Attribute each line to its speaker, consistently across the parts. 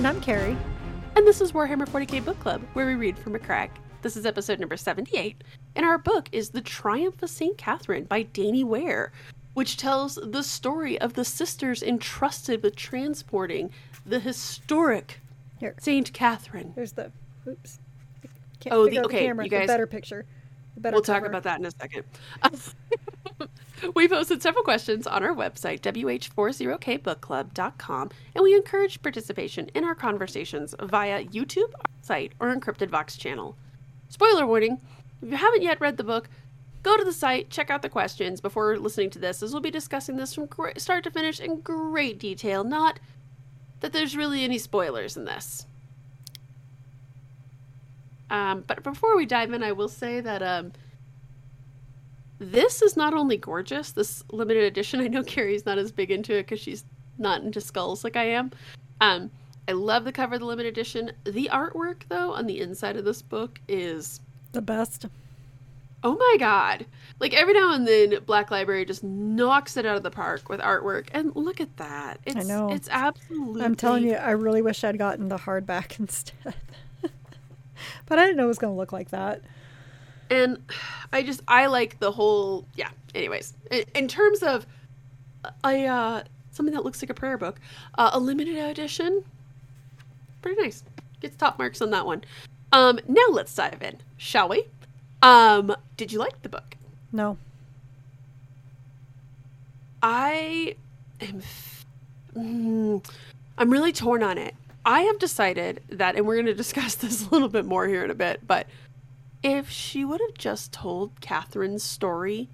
Speaker 1: And I'm Carrie.
Speaker 2: And this is Warhammer 40k Book Club, where we read from a crack. This is episode number 78, and our book is The Triumph of St. Katherine by Danie Ware, which tells the story of the sisters entrusted with transporting the historic
Speaker 1: Here.
Speaker 2: St. Katherine.
Speaker 1: There's the oops. Can't
Speaker 2: Oh, the-
Speaker 1: out the
Speaker 2: okay,
Speaker 1: camera.
Speaker 2: you guys-
Speaker 1: the better picture. The better
Speaker 2: We'll talk about that in a second. we posted several questions on our website, wh40kbookclub.com, and we encourage participation in our conversations via YouTube, site, or Encrypted Vox channel. Spoiler warning if you haven't yet read the book, go to the site, check out the questions before listening to this, as we'll be discussing this from start to finish in great detail. Not that there's really any spoilers in this. Um, but before we dive in, I will say that um, this is not only gorgeous, this limited edition. I know Carrie's not as big into it because she's not into skulls like I am. Um, I love the cover of the limited edition. The artwork, though, on the inside of this book is
Speaker 1: the best.
Speaker 2: oh my god! Like every now and then, Black Library just knocks it out of the park with artwork, and look at that. It's,
Speaker 1: know.
Speaker 2: It's absolutely.
Speaker 1: I'm telling you, I really wish I'd gotten the hardback instead. but I didn't know it was going to look like that.
Speaker 2: And i just i like the whole yeah anyways in, in terms of a uh something that looks like a prayer book uh, a limited edition pretty nice gets top marks on that one um now let's dive in shall we um did you like the book
Speaker 1: No.
Speaker 2: I am. f- Mm, I'm really torn on it. I have decided that, and we're going to discuss this a little bit more here in a bit, but if she would have just told Katherine's story,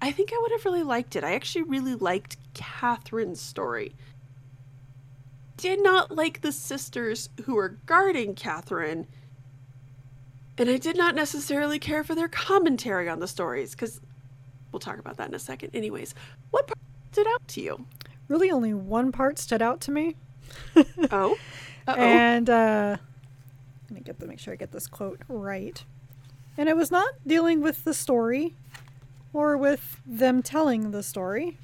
Speaker 2: I think I would have really liked it. I actually really liked Katherine's story. Did not like the sisters who were guarding Katherine, and I did not necessarily care for their commentary on the stories, because we'll talk about that in a second. Anyways, what part stood out to you?
Speaker 1: Really, only one part stood out to me.
Speaker 2: Oh, uh oh.
Speaker 1: And uh, let me get the make sure I get this quote right. And it was not dealing with the story or with them telling the story.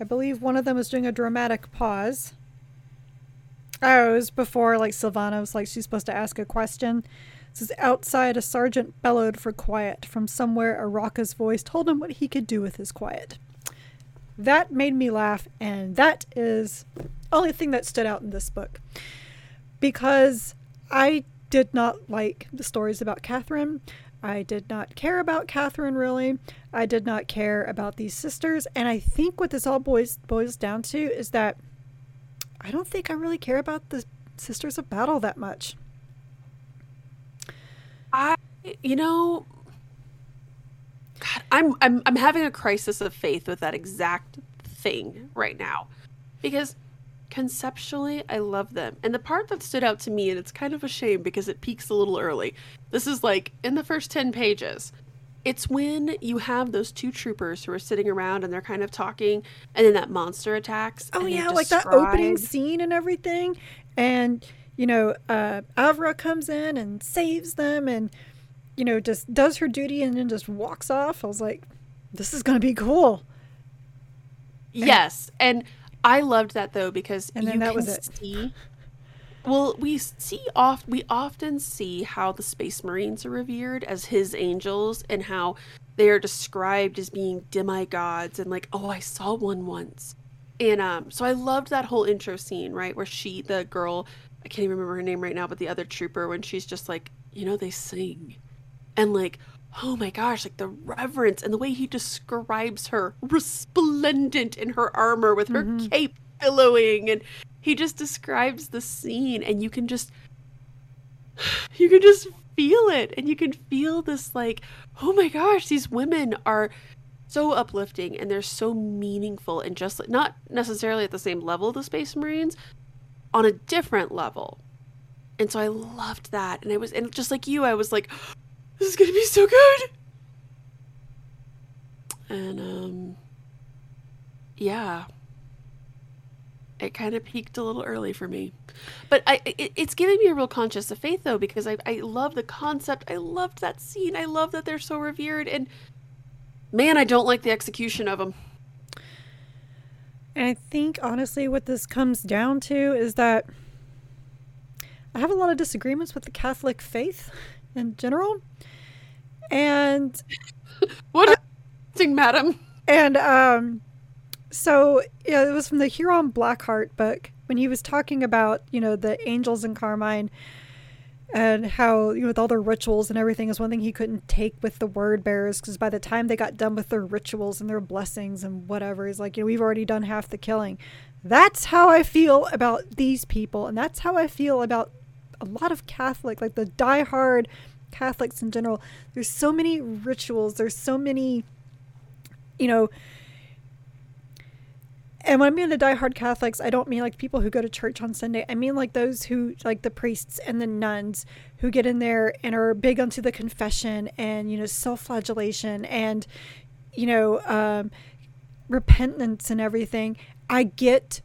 Speaker 1: I believe one of them was doing a dramatic pause. Oh, it was before like Sylvana was like she's supposed to ask a question. It says outside a sergeant bellowed for quiet. From somewhere a raucous voice told him what he could do with his quiet. That made me laugh, and that is only thing that stood out in this book because I did not like the stories about Katherine. I did not care about Katherine really. I did not care about these sisters, and I think what this all boils boils down to is that I don't think I really care about the Sisters of Battle that much.
Speaker 2: I, you know, God, I'm I'm I'm having a crisis of faith with that exact thing right now, because conceptually I love them, and the part that stood out to me, and it's kind of a shame because it peaks a little early. This is like in the first ten pages. It's when you have those two troopers who are sitting around and they're kind of talking, and then that monster attacks.
Speaker 1: Oh yeah, like that opening scene and everything, and you know, uh, Avra comes in and saves them, and you know, just does her duty and then just walks off. I was like, this is gonna be cool.
Speaker 2: Yes, and I loved that though because
Speaker 1: And then
Speaker 2: you
Speaker 1: that
Speaker 2: can
Speaker 1: was it.
Speaker 2: see. Well, we see oft we often see how the Space Marines are revered as his angels, and how they are described as being demigods, and like, oh, I saw one once, and um, so I loved that whole intro scene, right, where she, the girl, I can't even remember her name right now, but the other trooper, when she's just like, you know, they sing, and like oh my gosh like the reverence and the way he describes her resplendent in her armor with her mm-hmm. cape billowing and he just describes the scene and you can just you can just feel it and you can feel this like oh my gosh these women are so uplifting and they're so meaningful and just like not necessarily at the same level the space marines on a different level. And so i loved that and i was and just like you i was like this is gonna be so good. And um yeah. It kind of peaked a little early for me. But i it, it's giving me a real conscious of faith though because I, I love the concept. I loved that scene. I love that they're so revered. And man i don't like the execution of them
Speaker 1: And I think honestly, what this comes down to is that I have a lot of disagreements with the Catholic faith in general. And
Speaker 2: what is thing, madam?
Speaker 1: And um so yeah, it was from the Huron Blackheart book when he was talking about, you know, the angels Encarmine and how you know with all their rituals and everything is one thing he couldn't take with the word bearers because by the time they got done with their rituals and their blessings and whatever he's like you know we've already done half the killing that's how i feel about these people and that's how i feel about a lot of catholic like the die-hard catholics in general there's so many rituals there's so many you know and when I mean the diehard Catholics, I don't mean like people who go to church on Sunday. I mean like those who, like the priests and the nuns, who get in there and are big onto the confession and you know self-flagellation and you know um, repentance and everything. I get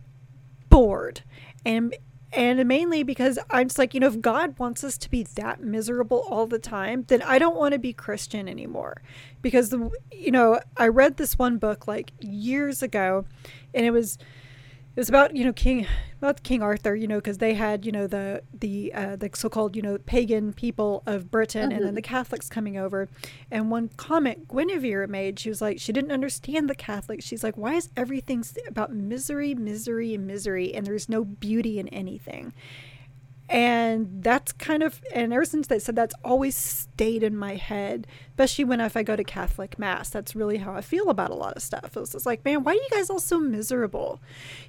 Speaker 1: bored, and and mainly because I'm just like, you know, if God wants us to be that miserable all the time, then I don't want to be Christian anymore. Because the, you know, I read this one book like years ago, and it was it was about you know King about King Arthur, you know, because they had you know the the uh, the so-called you know pagan people of Britain, mm-hmm. and then mm-hmm. the Catholics coming over. And one comment Guinevere made, she was like, she didn't understand the Catholics. She's like, why is everything about misery, misery, and misery, and there's no beauty in anything? And that's kind of and ever since they said that's always stayed in my head especially when if i go to catholic mass that's really how i feel about a lot of stuff. It's just like man why are you guys all so miserable?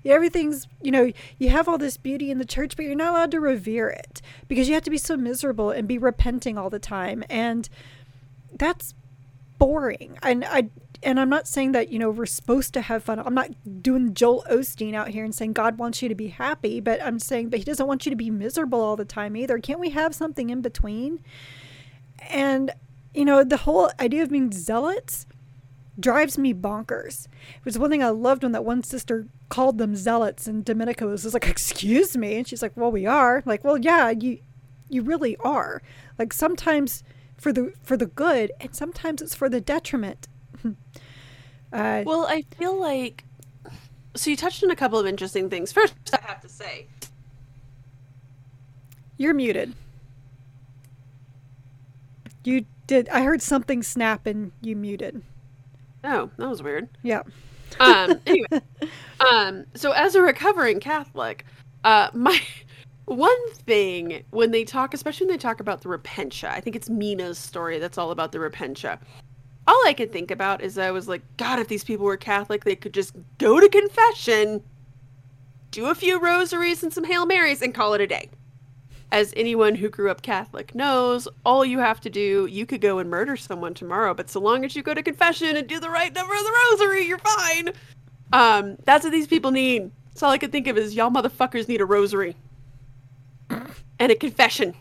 Speaker 1: Everything's you know you have all this beauty in the church but you're not allowed to revere it because you have to be so miserable and be repenting all the time. And that's boring and i and I'm not saying that, you know, we're supposed to have fun. I'm not doing Joel Osteen out here and saying God wants you to be happy, but I'm saying, but He doesn't want you to be miserable all the time either. Can't we have something in between? And, you know, the whole idea of being zealots drives me bonkers. It was one thing I loved when that one sister called them zealots, and Dominica was just like, "Excuse me," and she's like, "Well, we are." Like, well, yeah, you, you really are. Like sometimes for the for the good, and sometimes it's for the detriment.
Speaker 2: uh, well, I feel like so you touched on a couple of interesting things. First, I have to say,
Speaker 1: you're muted. You did. I heard something snap and you muted.
Speaker 2: Oh, that was weird.
Speaker 1: Yeah.
Speaker 2: um. Anyway, um. So as a recovering Catholic, uh, my one thing when they talk, especially when they talk about the repentia, I think it's Mina's story that's all about the repentia all I could think about is I was like, God, if these people were Catholic, they could just go to confession, do a few rosaries and some Hail Marys, and call it a day. As anyone who grew up Catholic knows, all you have to do, you could go and murder someone tomorrow, but so long as you go to confession and do the right number of the rosary, you're fine. Um, that's what these people need. That's all I could think of is y'all motherfuckers need a rosary and a confession.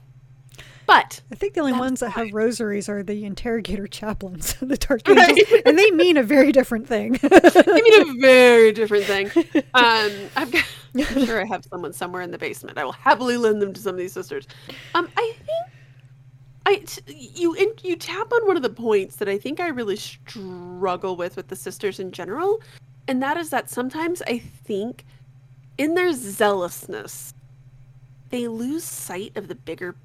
Speaker 2: But
Speaker 1: I think the only ones that have rosaries are the interrogator chaplains, the dark angels, right. and they mean a very different thing.
Speaker 2: they mean a very different thing. Um, I've got, I'm sure I have someone somewhere in the basement. I will happily lend them to some of these sisters. Um, I think I you you tap on one of the points that I think I really struggle with with the sisters in general, and that is that sometimes I think in their zealousness they lose sight of the bigger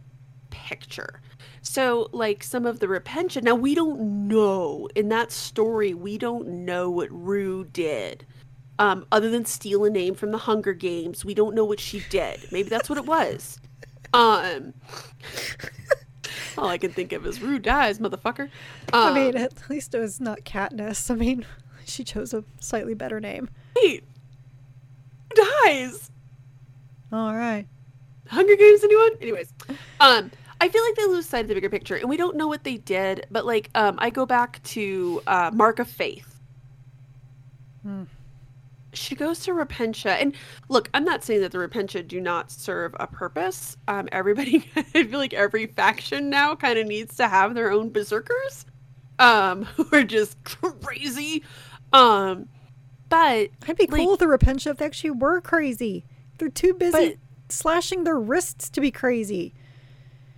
Speaker 2: picture. So, like some of the repentia, now we don't know in that story, we don't know what Rue did. Um, other than steal a name from the Hunger Games, we don't know what she did. Maybe that's what it was. Um, all I can think of is Rue dies, motherfucker.
Speaker 1: Um, I mean, um, at least it was not Katniss. I mean, she chose a slightly better name.
Speaker 2: Wait, dies.
Speaker 1: All right.
Speaker 2: Hunger Games, anyone? Anyways, um, I feel like they lose sight of the bigger picture, and we don't know what they did. But like, um, I go back to uh, Mark of Faith. Hmm. She goes to Repentia, and look, I'm not saying that the Repentia do not serve a purpose. Um, everybody, I feel like every faction now kind of needs to have their own berserkers, um, who are just crazy. Um, but
Speaker 1: I'd be like, cool if the Repentia if they actually were crazy. They're too busy slashing their wrists to be crazy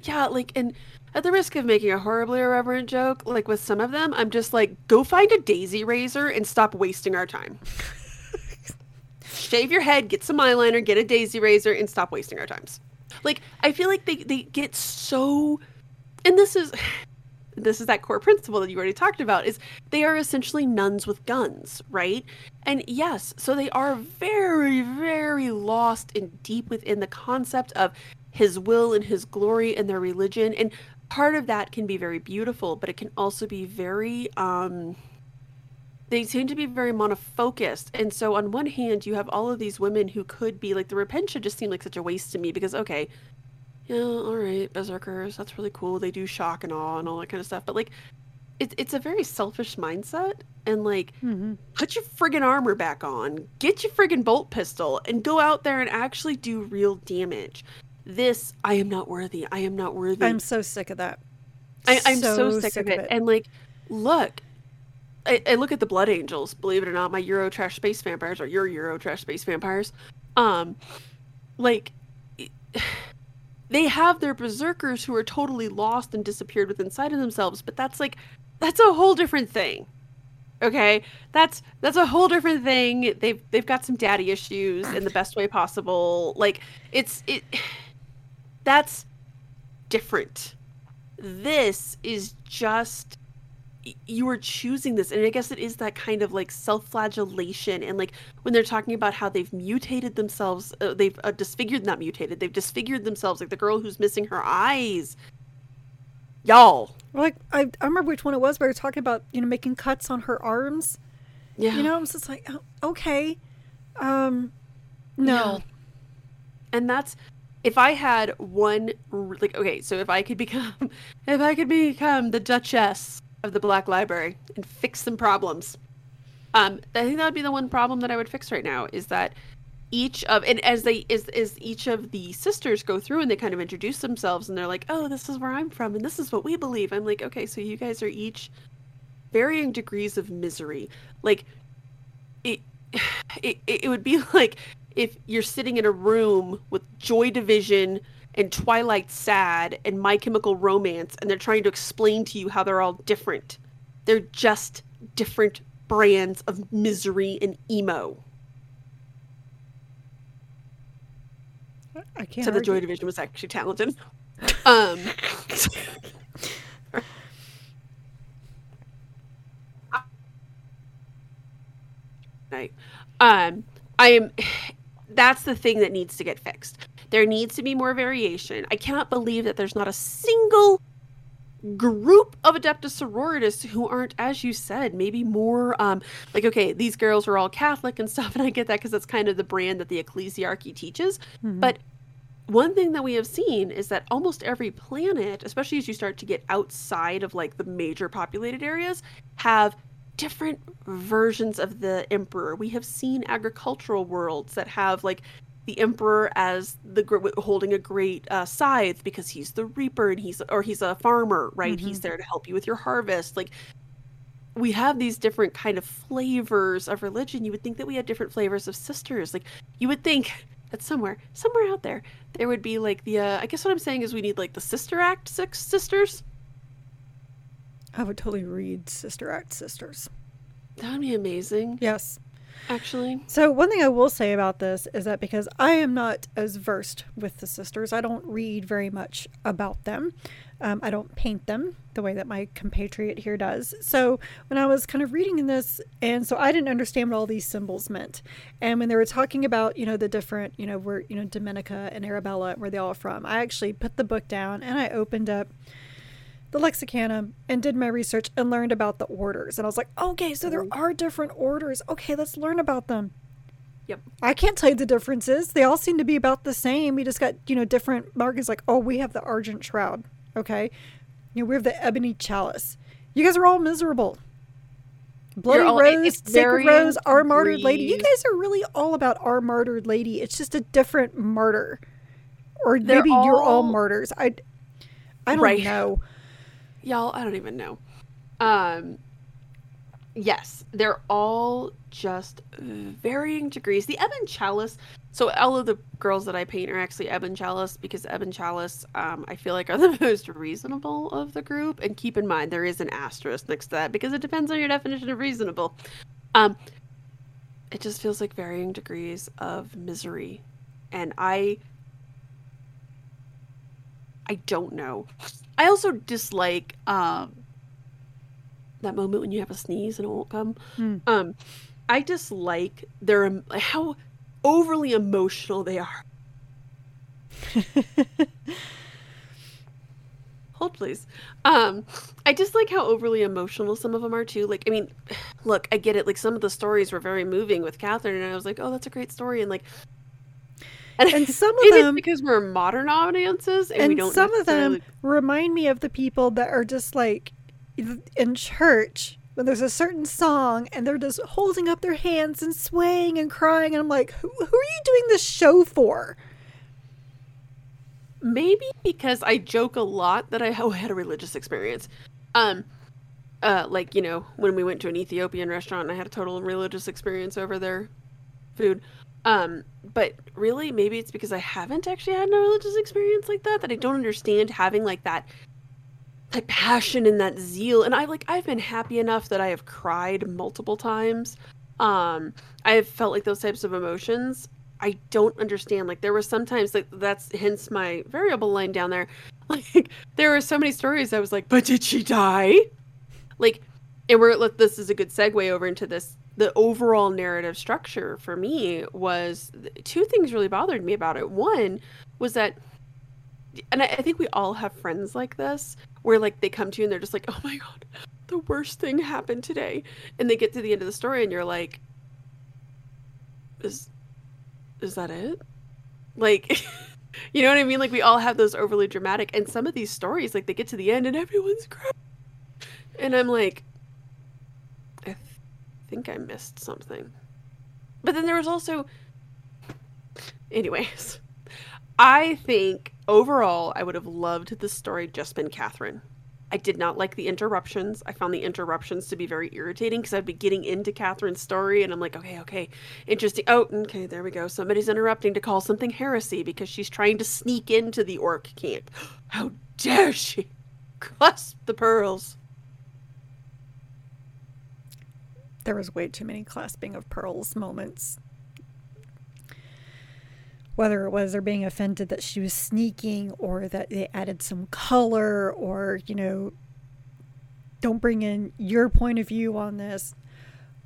Speaker 2: yeah, like, and at the risk of making a horribly irreverent joke, like with some of them, I'm just like, go find a daisy razor and stop wasting our time. shave your head, get some eyeliner, get a daisy razor, and stop wasting our times. Like I feel like they they get so, and this is. This is that core principle that you already talked about is they are essentially nuns with guns, right? And yes, so they are very, very lost and deep within the concept of his will and his glory and their religion. And part of that can be very beautiful, but it can also be very um they seem to be very monofocused. And so on one hand, you have all of these women who could be like the Repentia just seemed like such a waste to me because okay, yeah, all right, berserkers, that's really cool. They do shock and awe and all that kind of stuff. But like it's it's a very selfish mindset and like
Speaker 1: Mm-hmm.
Speaker 2: put your friggin' armor back on, get your friggin' bolt pistol, and go out there and actually do real damage. This, I am not worthy. I am not worthy.
Speaker 1: I'm so sick of that.
Speaker 2: I, I'm so, sick, of it. And like, look, I, I look at the Blood Angels. Believe it or not, my Euro trash space vampires are your Euro trash space vampires. Um, like, they have their berserkers who are totally lost and disappeared within inside of themselves. But that's like, that's a whole different thing. Okay, that's that's a whole different thing. They've they've got some daddy issues in the best way possible. Like it's it. That's different this is just you are choosing this and i guess it is that kind of like self-flagellation and like when they're talking about how they've mutated themselves uh, they've uh, disfigured not mutated they've disfigured themselves like the girl who's missing her eyes y'all
Speaker 1: Like I, I remember which one it was. But we were talking about you know making cuts on her arms.
Speaker 2: yeah
Speaker 1: You know, I was just like, oh, okay, um, no,
Speaker 2: Yeah. and that's if i had one like okay so if i could become if i could become the duchess of the black library and fix some problems. Um i think that would be the one problem that i would fix right now is that each of and as they is is each of the sisters go through and they kind of introduce themselves and they're like oh this is where i'm from and this is what we believe. I'm like okay so you guys are each varying degrees of misery. Like it it, it would be like if you're sitting in a room with joy division and twilight sad and my chemical romance and they're trying to explain to you how they're all different. They're just different brands of misery and emo.
Speaker 1: I can't.
Speaker 2: so the joy division was actually talented. Um night um i am that's the thing that needs to get fixed there needs to be more variation i cannot believe that there's not a single group of adeptus sororitas who aren't as you said maybe more um like okay these girls are all catholic and stuff and i get that because that's kind of the brand that the ecclesiarchy teaches
Speaker 1: Mhm.
Speaker 2: but one thing that we have seen is that almost every planet, especially as you start to get outside of like the major populated areas, have different versions of the emperor. We have seen agricultural worlds that have like the emperor as the holding a great uh, scythe because he's the reaper and he's or he's a farmer, right? He's
Speaker 1: Mhm.
Speaker 2: there to help you with your harvest. Like we have these different kind of flavors of religion. You would think that we had different flavors of sisters. Like you would think that somewhere, somewhere out there, there would be like the. Uh, I guess what I'm saying is we need like the sister act six sisters.
Speaker 1: I would totally read Sister Act Sisters.
Speaker 2: That would be amazing,
Speaker 1: Yes.
Speaker 2: Actually.
Speaker 1: So one thing I will say about this is that because I am not as versed with the sisters, I don't read very much about them. Um, I don't paint them the way that my compatriot here does. So when I was kind of reading in this, and so I didn't understand what all these symbols meant. And when they were talking about, you know, the different, you know, where, you know, Dominica and Arabella, where they all from, I actually put the book down and I opened up the Lexicanum and did my research and learned about the orders. And I was like, okay, so there are different orders. Okay, let's learn about them.
Speaker 2: Yep.
Speaker 1: I can't tell you the differences. They all seem to be about the same. We just got, you know, different markings like, oh, we have the Argent Shroud. Okay. You know, we have the Ebon Chalice. You guys are all miserable. Bloody
Speaker 2: all-
Speaker 1: Rose, Sacred Rose, Our Martyred Lady. You guys are really all about Our Martyred Lady. It's just a different martyr. Or
Speaker 2: They're
Speaker 1: maybe you're all
Speaker 2: all-
Speaker 1: martyrs. I, I don't
Speaker 2: Right.
Speaker 1: know.
Speaker 2: Y'all, I don't even know. Um, yes, they're all just varying degrees. The Ebon Chalice. So all of the girls that I paint are actually Ebon Chalice because Ebon Chalice, um, I feel like are the most reasonable of the group. And keep in mind there is an asterisk next to that because it depends on your definition of reasonable. Um, it just feels like varying degrees of misery. And I I don't know. I also dislike um that moment when you have a sneeze and it won't come.
Speaker 1: Hmm.
Speaker 2: Um I dislike their how overly emotional they are. Hold please. Um I just like how overly emotional some of them are too. Like I mean, look, I get it. Like some of the stories were very moving with Katherine and I was like, "Oh, that's a great story." And like
Speaker 1: And some of them-
Speaker 2: because we're modern audiences and, we
Speaker 1: and
Speaker 2: don't
Speaker 1: some of them remind me of the people that are just like in church when there's a certain song and they're just holding up their hands and swaying and crying and i'm like who, who are you doing this show for
Speaker 2: maybe because I joke a lot that I oh, I had a religious experience. Um uh like, you know, when we went to an Ethiopian restaurant and I had a total religious experience over their food. Um but really maybe it's because I haven't actually had a religious experience like that that I don't understand having like that that passion and that zeal and I like I've been happy enough that I have cried multiple times. Um I have felt like those types of emotions I don't understand. Like there were sometimes like that's hence my variable line down there. Like there were so many stories I was like, but did she die? Like, and we're let this is a good segue over into this. The overall narrative structure for me was two things really bothered me about it. One was that, and I, I think we all have friends like this where like they come to you and they're just like, oh my god, the worst thing happened today, and they get to the end of the story and you're like, is is that it? Like, you know what I mean? Like, we all have those overly dramatic, and some of these stories, like, they get to the end and everyone's crying. And I'm like, think I missed something. But then there was also, anyways, I think overall, I would have loved the story just been Katherine. I did not like the interruptions. I found the interruptions to be very irritating because I'd be getting into Katherine's story and I'm like, okay, okay, interesting. Oh, okay, there we go. Somebody's interrupting to call something heresy because she's trying to sneak into the orc camp. How dare she? Clasp the pearls.
Speaker 1: There was way too many clasping of pearls moments. Whether it was her being offended that she was sneaking or that they added some color or you know don't bring in your point of view on this.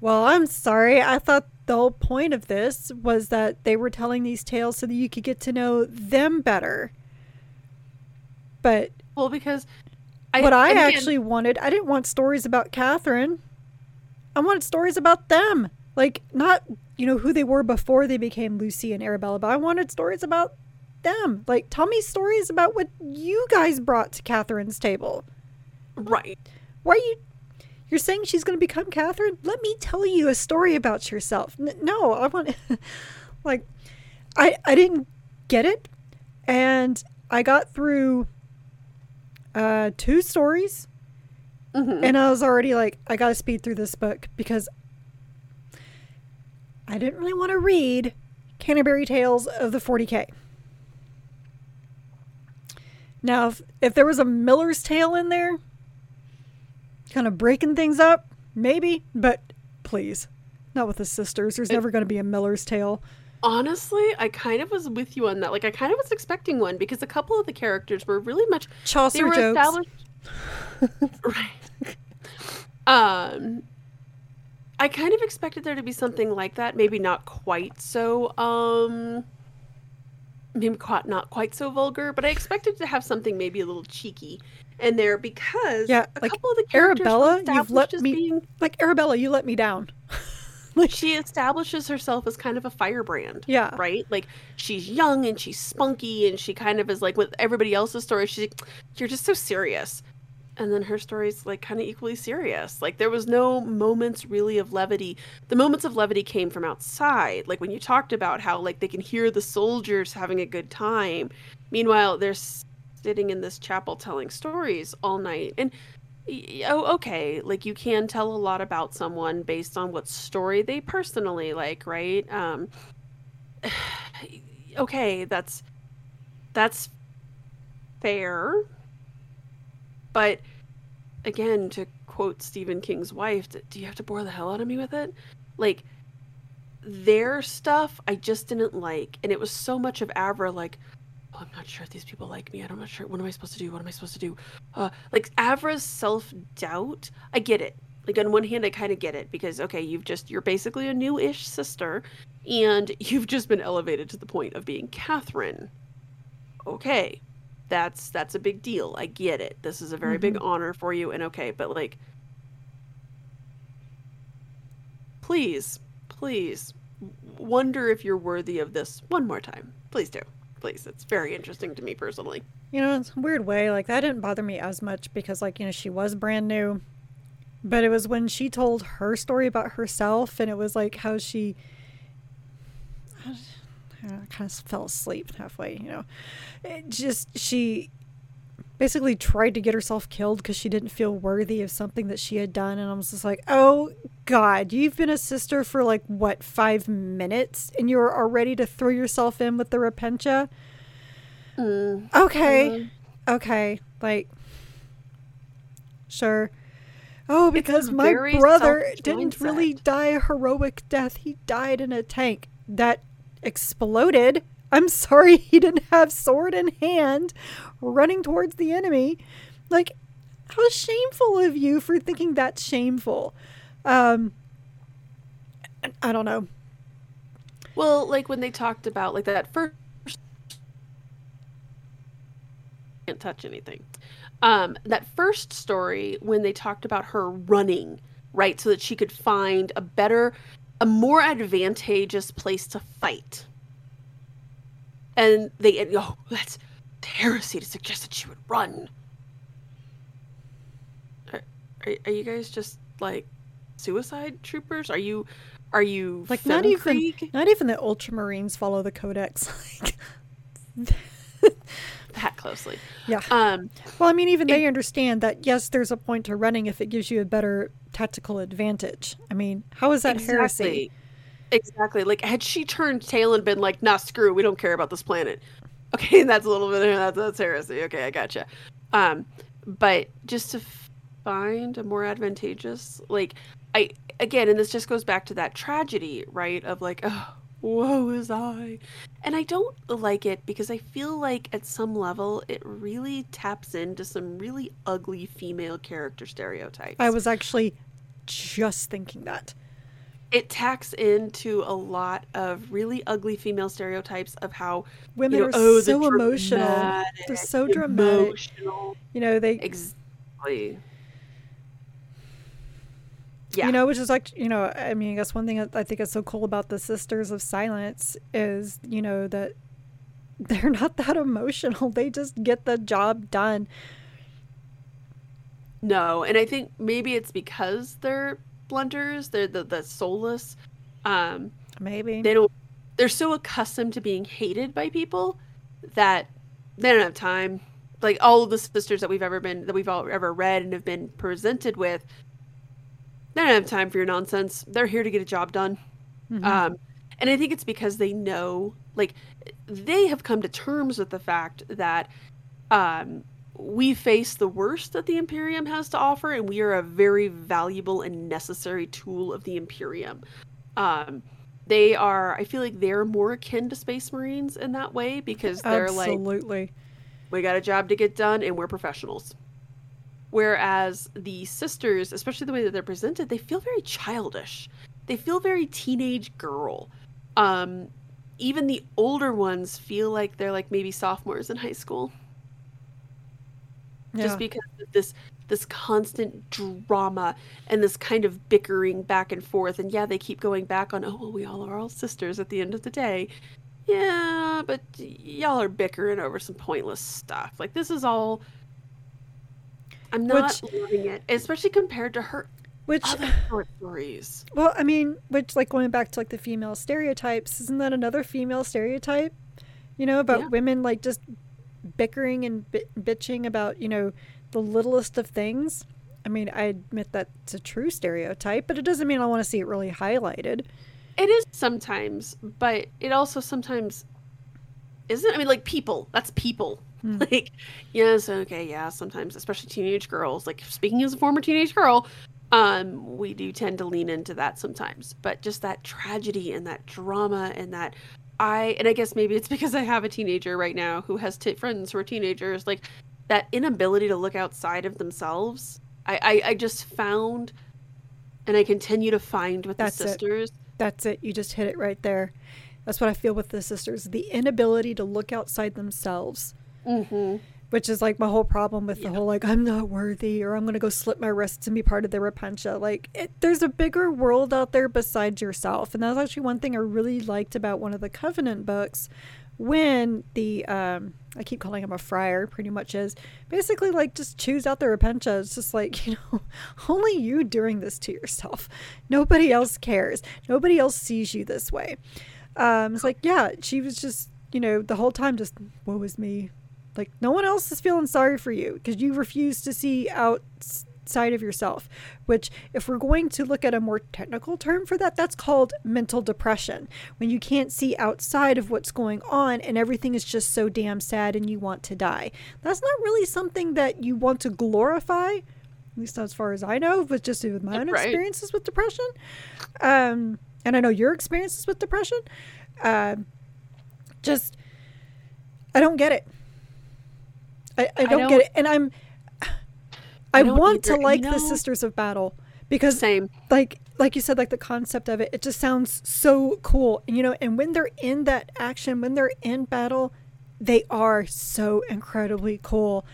Speaker 1: Well i'm sorry. I thought the whole point of this was that they were telling these tales so that you could get to know them better. But
Speaker 2: Well, because
Speaker 1: what I
Speaker 2: again-
Speaker 1: actually wanted, I didn't want stories about Katherine. I wanted stories about them. Like, not, you know, who they were before they became Lucy and Arabella, but I wanted stories about them. Like, tell me stories about what you guys brought to Katherine's table.
Speaker 2: right.
Speaker 1: Why are you. You're saying she's going to become Katherine? Let me tell you a story about yourself. N- no, I want. like, I, I didn't get it. And I got through uh, two stories
Speaker 2: Mhm.
Speaker 1: and I was already like, I gotta speed through this book because I didn't really want to read Canterbury Tales of the 40K. Now, if, if there was a Miller's Tale in there, kind of breaking things up, maybe, but please, not with the sisters. There's
Speaker 2: It-
Speaker 1: never going to be a Miller's Tale.
Speaker 2: Honestly, I kind of was with you on that. Like, I kind of was expecting one because a couple of the characters were really much they
Speaker 1: Chaucer
Speaker 2: were
Speaker 1: jokes.
Speaker 2: established. right. Um, I kind of expected there to be something like that. Maybe not quite so. Um, maybe quite not quite so vulgar, but I expected to have something maybe a little cheeky in there because
Speaker 1: Yeah,
Speaker 2: a
Speaker 1: like
Speaker 2: couple of the characters
Speaker 1: Arabella, you've let me-
Speaker 2: being
Speaker 1: Like, Arabella, you let me down.
Speaker 2: like she establishes herself as kind of a firebrand.
Speaker 1: Yeah.
Speaker 2: Right? Like she's young and she's spunky and she kind of is like with everybody else's story, she's like, You're just so serious. And then her story's like kind of equally serious. Like there was no moments really of levity. The moments of levity came from outside. Like when you talked about how like they can hear the soldiers having a good time. Meanwhile, they're sitting in this chapel telling stories all night. And oh okay like you can tell a lot about someone based on what story they personally like right um okay that's that's fair but again to quote stephen king's wife do you have to bore the hell out of me with it like their stuff I just didn't like. And it was so much of Avra like, oh, I'm not sure if these people like me. I'm not sure. What am I supposed to do? What am I supposed to do? Uh, like Avra's self doubt. I get it. Like on one hand, I kind of get it because okay, you've just you're basically a new-ish sister, and you've just been elevated to the point of being Katherine. Okay, that's that's a big deal. I get it. This is a very big mm-hmm. honor for you, and okay, but like, please, please, wonder if you're worthy of this one more time. Please do. Please, it's very interesting to me personally.
Speaker 1: You know, it's a weird way. Like that didn't bother me as much because, like, you know, she was brand new. But it was when she told her story about herself, and it was like how she. I kind of fell asleep halfway, you know. It just, she basically tried to get herself killed because she didn't feel worthy of something that she had done. And I was just like, oh, God, you've been a sister for like, what, five minutes? And you're already to throw yourself in with the Repentia?
Speaker 2: Mm.
Speaker 1: Okay. Okay. Like, sure. Oh, because my brother didn't
Speaker 2: mindset.
Speaker 1: really die a heroic death. He died in a tank that exploded. I'm sorry he didn't have sword in hand running towards the enemy. Like, how shameful of you for thinking that's shameful. Um, I don't know.
Speaker 2: Well, like when they talked about like that first can't touch anything. Um, that first story when they talked about her running, right, so that she could find a better, a more advantageous place to fight. And they, oh, that's heresy to suggest that she would run. Are, are, are you guys just like suicide troopers? Are you, are you
Speaker 1: Like, not even, not even the Ultramarines follow the Codex. Like,
Speaker 2: that closely?
Speaker 1: yeah.
Speaker 2: Um,
Speaker 1: Well, I mean, even they understand that yes, there's a point to running if it gives you a better tactical advantage. I mean, how is that heresy?
Speaker 2: Exactly. Like, had she turned tail and been like, "Nah, screw, we don't care about this planet." Okay, that's a little bit that's, that's heresy. Okay, I gotcha. Um, but just to find a more advantageous, like, I again, and this just goes back to that tragedy, right? Of like, oh, woe is I, and I don't like it because I feel like at some level it really taps into some really ugly female character stereotypes.
Speaker 1: I was actually just thinking that.
Speaker 2: it tacks into a lot of really ugly female stereotypes of how
Speaker 1: Women
Speaker 2: you know,
Speaker 1: are
Speaker 2: oh, the
Speaker 1: so emotional. They're so dramatic.
Speaker 2: emotional.
Speaker 1: You know, they,
Speaker 2: Exactly. Yeah.
Speaker 1: you know, which is like, you know, I mean, I guess one thing that I think is so cool about the Sisters of Silence is, you know, that they're not that emotional. They just get the job done.
Speaker 2: no, and I think maybe it's because they're blunters, they're the, the soulless. Um,
Speaker 1: Maybe.
Speaker 2: they don't. They're so accustomed to being hated by people that they don't have time. Like all of the sisters that we've ever been that we've all ever read and have been presented with, they don't have time for your nonsense. They're here to get a job done.
Speaker 1: Mhm.
Speaker 2: Um, and I think it's because they know, like, they have come to terms with the fact that um, we face the worst that the Imperium has to offer, and we are a very valuable and necessary tool of the Imperium. Um, they are, I feel like they're more akin to Space Marines in that way because they're like,
Speaker 1: Absolutely.
Speaker 2: we got a job to get done and we're professionals. Whereas the sisters, especially the way that they're presented, they feel very childish. They feel very teenage girl. Um, even the older ones feel like they're like maybe sophomores in high school,
Speaker 1: yeah.
Speaker 2: just because of this this constant drama and this kind of bickering back and forth. And yeah, they keep going back on, oh well, we all are all sisters at the end of the day. Yeah, but y'all are bickering over some pointless stuff. Like this is all. I'm not loving it, especially compared to her
Speaker 1: Which
Speaker 2: other short stories.
Speaker 1: Well, I mean, which like going back to like the female stereotypes, isn't that another female stereotype? You know, about
Speaker 2: Yeah.
Speaker 1: women like just bickering and bi- bitching about, you know, the littlest of things. I mean, I admit that's a true stereotype, but it doesn't mean I want to see it really highlighted.
Speaker 2: It is sometimes, but it also sometimes isn't. I mean, like people. That's people.
Speaker 1: Hmm.
Speaker 2: Like, yes, okay, yeah. Sometimes, especially teenage girls. Like speaking as a former teenage girl, um, we do tend to lean into that sometimes. But just that tragedy and that drama and that I and I guess maybe it's because I have a teenager right now who has t- friends who are teenagers. Like that inability to look outside of themselves. I I, I just found, and I continue to find with
Speaker 1: That's
Speaker 2: the
Speaker 1: it.
Speaker 2: sisters.
Speaker 1: That's it. You just hit it right there. That's what I feel with the sisters the inability to look outside themselves,
Speaker 2: Mm-hmm.
Speaker 1: which is like my whole problem with
Speaker 2: Yeah.
Speaker 1: the whole like, I'm not worthy or I'm going to go slit my wrists and be part of the Repentia. Like, it, there's a bigger world out there besides yourself. And that's actually one thing I really liked about one of the Covenant books when the, um, I keep calling him a friar, pretty much is basically like just choose out the Repentia. It's just like, you know, only you doing this to yourself. Nobody else cares. Nobody else sees you this way. Um, it's like, yeah, she was just, you know, the whole time just, woe is me. Like, no one else is feeling sorry for you because you refuse to see outside of yourself. Which, if we're going to look at a more technical term for that, that's called mental depression. When you can't see outside of what's going on and everything is just so damn sad and you want to die. That's not really something that you want to glorify, at least as far as I know, but just with my own
Speaker 2: Right.
Speaker 1: experiences with depression. Um, and I know your experiences with depression. Um, just, I don't get it. I, I, don't,
Speaker 2: don't-
Speaker 1: get it. And I'm, I,
Speaker 2: I
Speaker 1: want to
Speaker 2: either. You
Speaker 1: like the Sisters of Battle because
Speaker 2: Same.
Speaker 1: like like you said like the concept of it it just sounds so cool and you know and when they're in that action when they're in battle they are so incredibly cool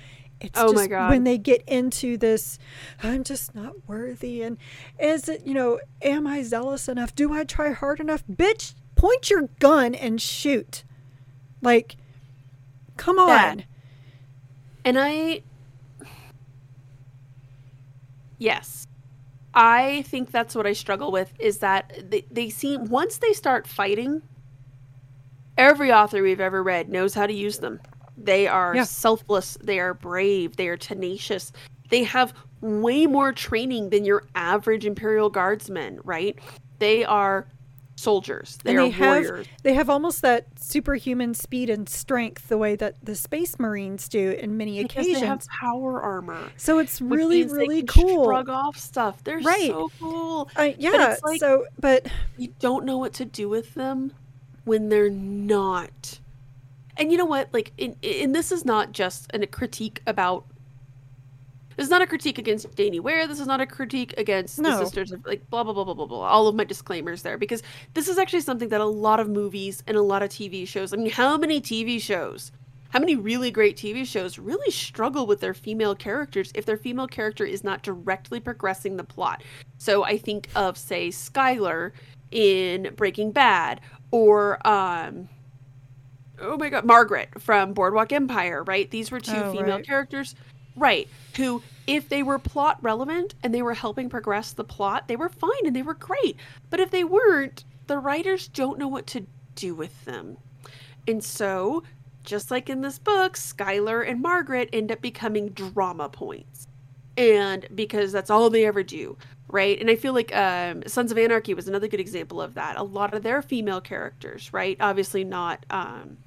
Speaker 1: it's
Speaker 2: Oh
Speaker 1: just
Speaker 2: my God.
Speaker 1: when they get into this i'm just not worthy and is it you know am i zealous enough do i try hard enough bitch point your gun and shoot like come on
Speaker 2: That. And I. Yes. I think that's what I struggle with is that they, they seem, once they start fighting, every author we've ever read knows how to use them. They are
Speaker 1: Yeah.
Speaker 2: selfless, they are brave, they are tenacious. They have way more training than your average Imperial Guardsman, right? They are soldiers, they
Speaker 1: they have
Speaker 2: warriors.
Speaker 1: they have almost that superhuman speed and strength the way that the space marines do in many
Speaker 2: Because
Speaker 1: occasions
Speaker 2: they have power armor.
Speaker 1: so it's really really cool
Speaker 2: Shrug off stuff. They're
Speaker 1: Right.
Speaker 2: so cool.
Speaker 1: uh, yeah
Speaker 2: it's like-
Speaker 1: so but
Speaker 2: You don't know what to do with them when they're not. And you know what? Like, in, and this is not just an, a critique about. This is not a critique against Danie Ware. This is not a critique against
Speaker 1: No.
Speaker 2: the sisters of like blah blah blah blah blah blah. All of my disclaimers there because this is actually something that a lot of movies and a lot of TV shows. I mean, how many TV shows, how many really great TV shows really struggle with their female characters if their female character is not directly progressing the plot. So I think of say Skyler in Breaking Bad or um oh my god, Margaret from Boardwalk Empire, right? These were two
Speaker 1: Oh,
Speaker 2: female
Speaker 1: right.
Speaker 2: characters, right? Who, if they were plot relevant and they were helping progress the plot, they were fine and they were great. But if they weren't, the writers don't know what to do with them. And so, just like in this book, Skyler and Margaret end up becoming drama points. And because that's all they ever do, right? And I feel like um, Sons of Anarchy was another good example of that. A lot of their female characters, right? Obviously not. Um,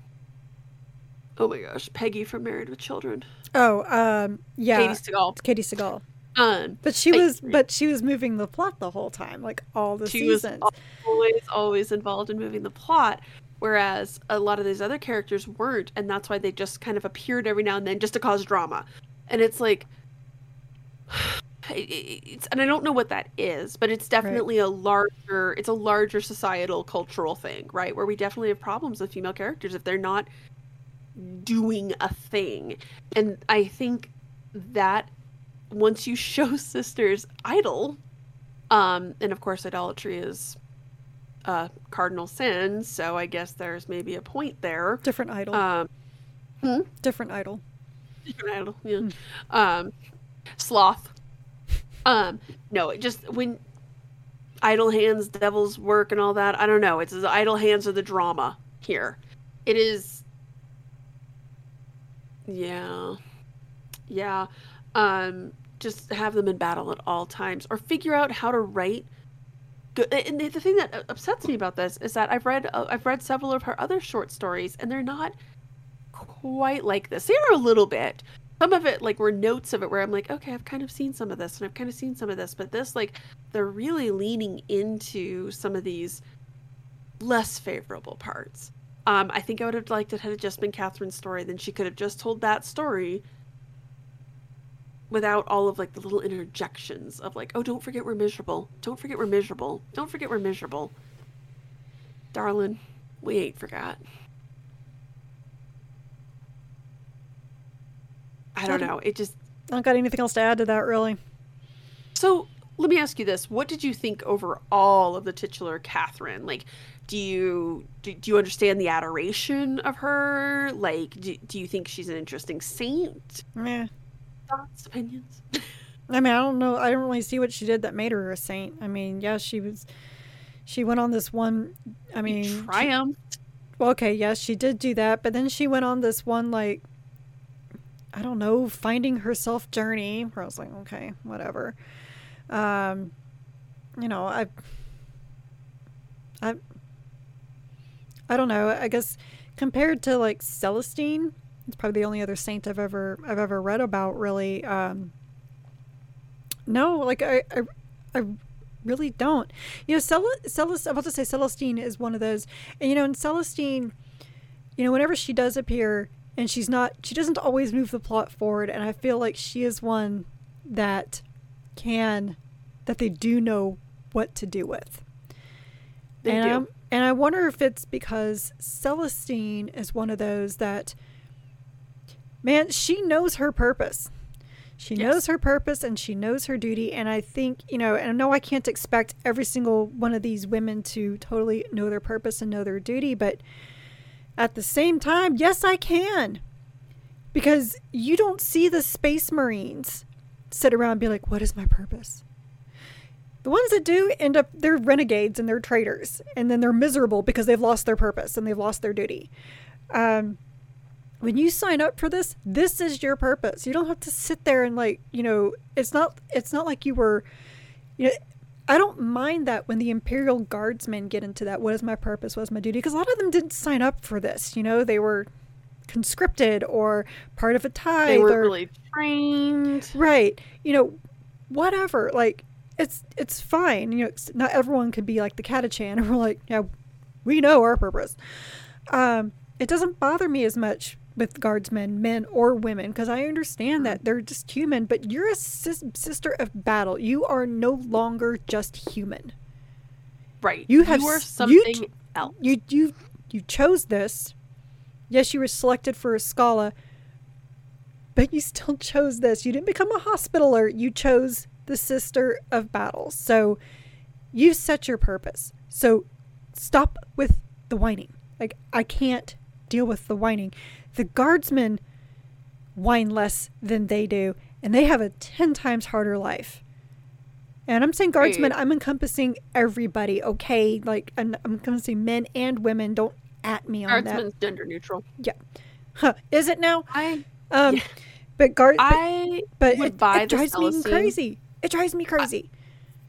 Speaker 2: oh my gosh, Peggy from Married with Children,
Speaker 1: oh um yeah
Speaker 2: Katey Sagal.
Speaker 1: Katey Sagal.
Speaker 2: Um,
Speaker 1: But she
Speaker 2: I-
Speaker 1: was but she was moving the plot the whole time, like all the
Speaker 2: she was
Speaker 1: seasons.
Speaker 2: always always involved in moving the plot whereas a lot of these other characters weren't and that's why they just kind of appeared every now and then just to cause drama and it's like it's and i don't know what that is but it's definitely a larger it's a larger societal cultural thing right where we definitely have problems with female characters if they're not doing a thing and i think that once you show sisters idol um, and of course, idolatry is a cardinal sin, so I guess there's maybe a point there.
Speaker 1: Different idol.
Speaker 2: Um,
Speaker 1: Different idol.
Speaker 2: different idol, yeah. Um, sloth. Um, no, it just when idle hands, devil's work, and all that. I don't know. It's the idle hands are the drama here. It is. Yeah, yeah. Um, just have them in battle at all times, or figure out how to write. Good. And the the thing that upsets me about this is that I've read uh, I've read several of her other short stories, and they're not quite like this. They are a little bit, some of it like were notes of it where I'm like, okay, I've kind of seen some of this and I've kind of seen some of this, but this like they're really leaning into some of these less favorable parts. Um, I think I would have liked it had it just been Katherine's story. Then she could have just told that story without all of like the little interjections of like, oh, don't forget we're miserable. Don't forget we're miserable. Don't forget we're miserable. Darling, we ain't forgot. I don't know. It just
Speaker 1: I don't got anything else to add to that, really.
Speaker 2: so. Let me ask you this: What did you think overall of the titular Katherine? Like, do you do, do you understand the adoration of her? Like, do, do you think she's an interesting saint?
Speaker 1: Yeah.
Speaker 2: Thoughts, opinions?
Speaker 1: I mean, I don't know. I don't really see what she did that made her a saint. I mean, yeah, she was. She went on this one. I mean, she-
Speaker 2: Triumph.
Speaker 1: well, okay, yes, she did do that, but then she went on this one like. I don't know, finding herself journey. Where I was like, okay, whatever. Um, you know, I. I. I don't know. I guess compared to like Celestine, it's probably the only other saint I've ever I've ever read about. Really, um, no, like I, I, I really don't. You know, Cel- Celest, I'm about to say Celestine is one of those, and you know, in Celestine, you know, whenever she does appear, and she's not, she doesn't always move the plot forward, and I feel like she is one that can, that they do know what to do with.
Speaker 2: They
Speaker 1: and
Speaker 2: do.
Speaker 1: I'm- and I wonder if it's because Celestine is one of those that, man, she knows her purpose. She
Speaker 2: Yes.
Speaker 1: knows her purpose and she knows her duty. And I think, you know, and I know I can't expect every single one of these women to totally know their purpose and know their duty, but at the same time, yes, I can. Because you don't see the Space Marines sit around and be like, what is my purpose? The ones that do end up, they're renegades and they're traitors. And then they're miserable because they've lost their purpose and they've lost their duty. Um, when you sign up for this, this is your purpose. You don't have to sit there and like, you know, it's not, it's not like you were, you know, I don't mind that when the Imperial Guardsmen get into that. What is my purpose? What is my duty? Because a lot of them didn't sign up for this. You know, they were conscripted or part of a tithe.
Speaker 2: They weren't
Speaker 1: or,
Speaker 2: really trained.
Speaker 1: right you know whatever like it's it's fine you know not everyone could be like the catachan and we're like yeah we know our purpose. Um it doesn't bother me as much with guardsmen men or women because i understand that they're just human but you're a sis- sister of battle. You are no longer just human.
Speaker 2: Right.
Speaker 1: You have
Speaker 2: you are something
Speaker 1: you
Speaker 2: else.
Speaker 1: you you you chose this. Yes you were selected for a schola but you still chose this. You didn't become a hospitaler you chose the sister of battles so you set your purpose so stop with the whining like i can't deal with the whining the guardsmen whine less than they do and they have a 10 times harder life and I'm saying guardsmen. I'm encompassing everybody, okay? Like, I'm, I'm encompassing men and women. Don't at me on
Speaker 2: Guardsman's gender neutral.
Speaker 1: Yeah. Huh. Is it now?
Speaker 2: I
Speaker 1: Um,
Speaker 2: Yeah.
Speaker 1: but guard,
Speaker 2: I
Speaker 1: but
Speaker 2: would
Speaker 1: it, it drives me crazy. It drives me crazy.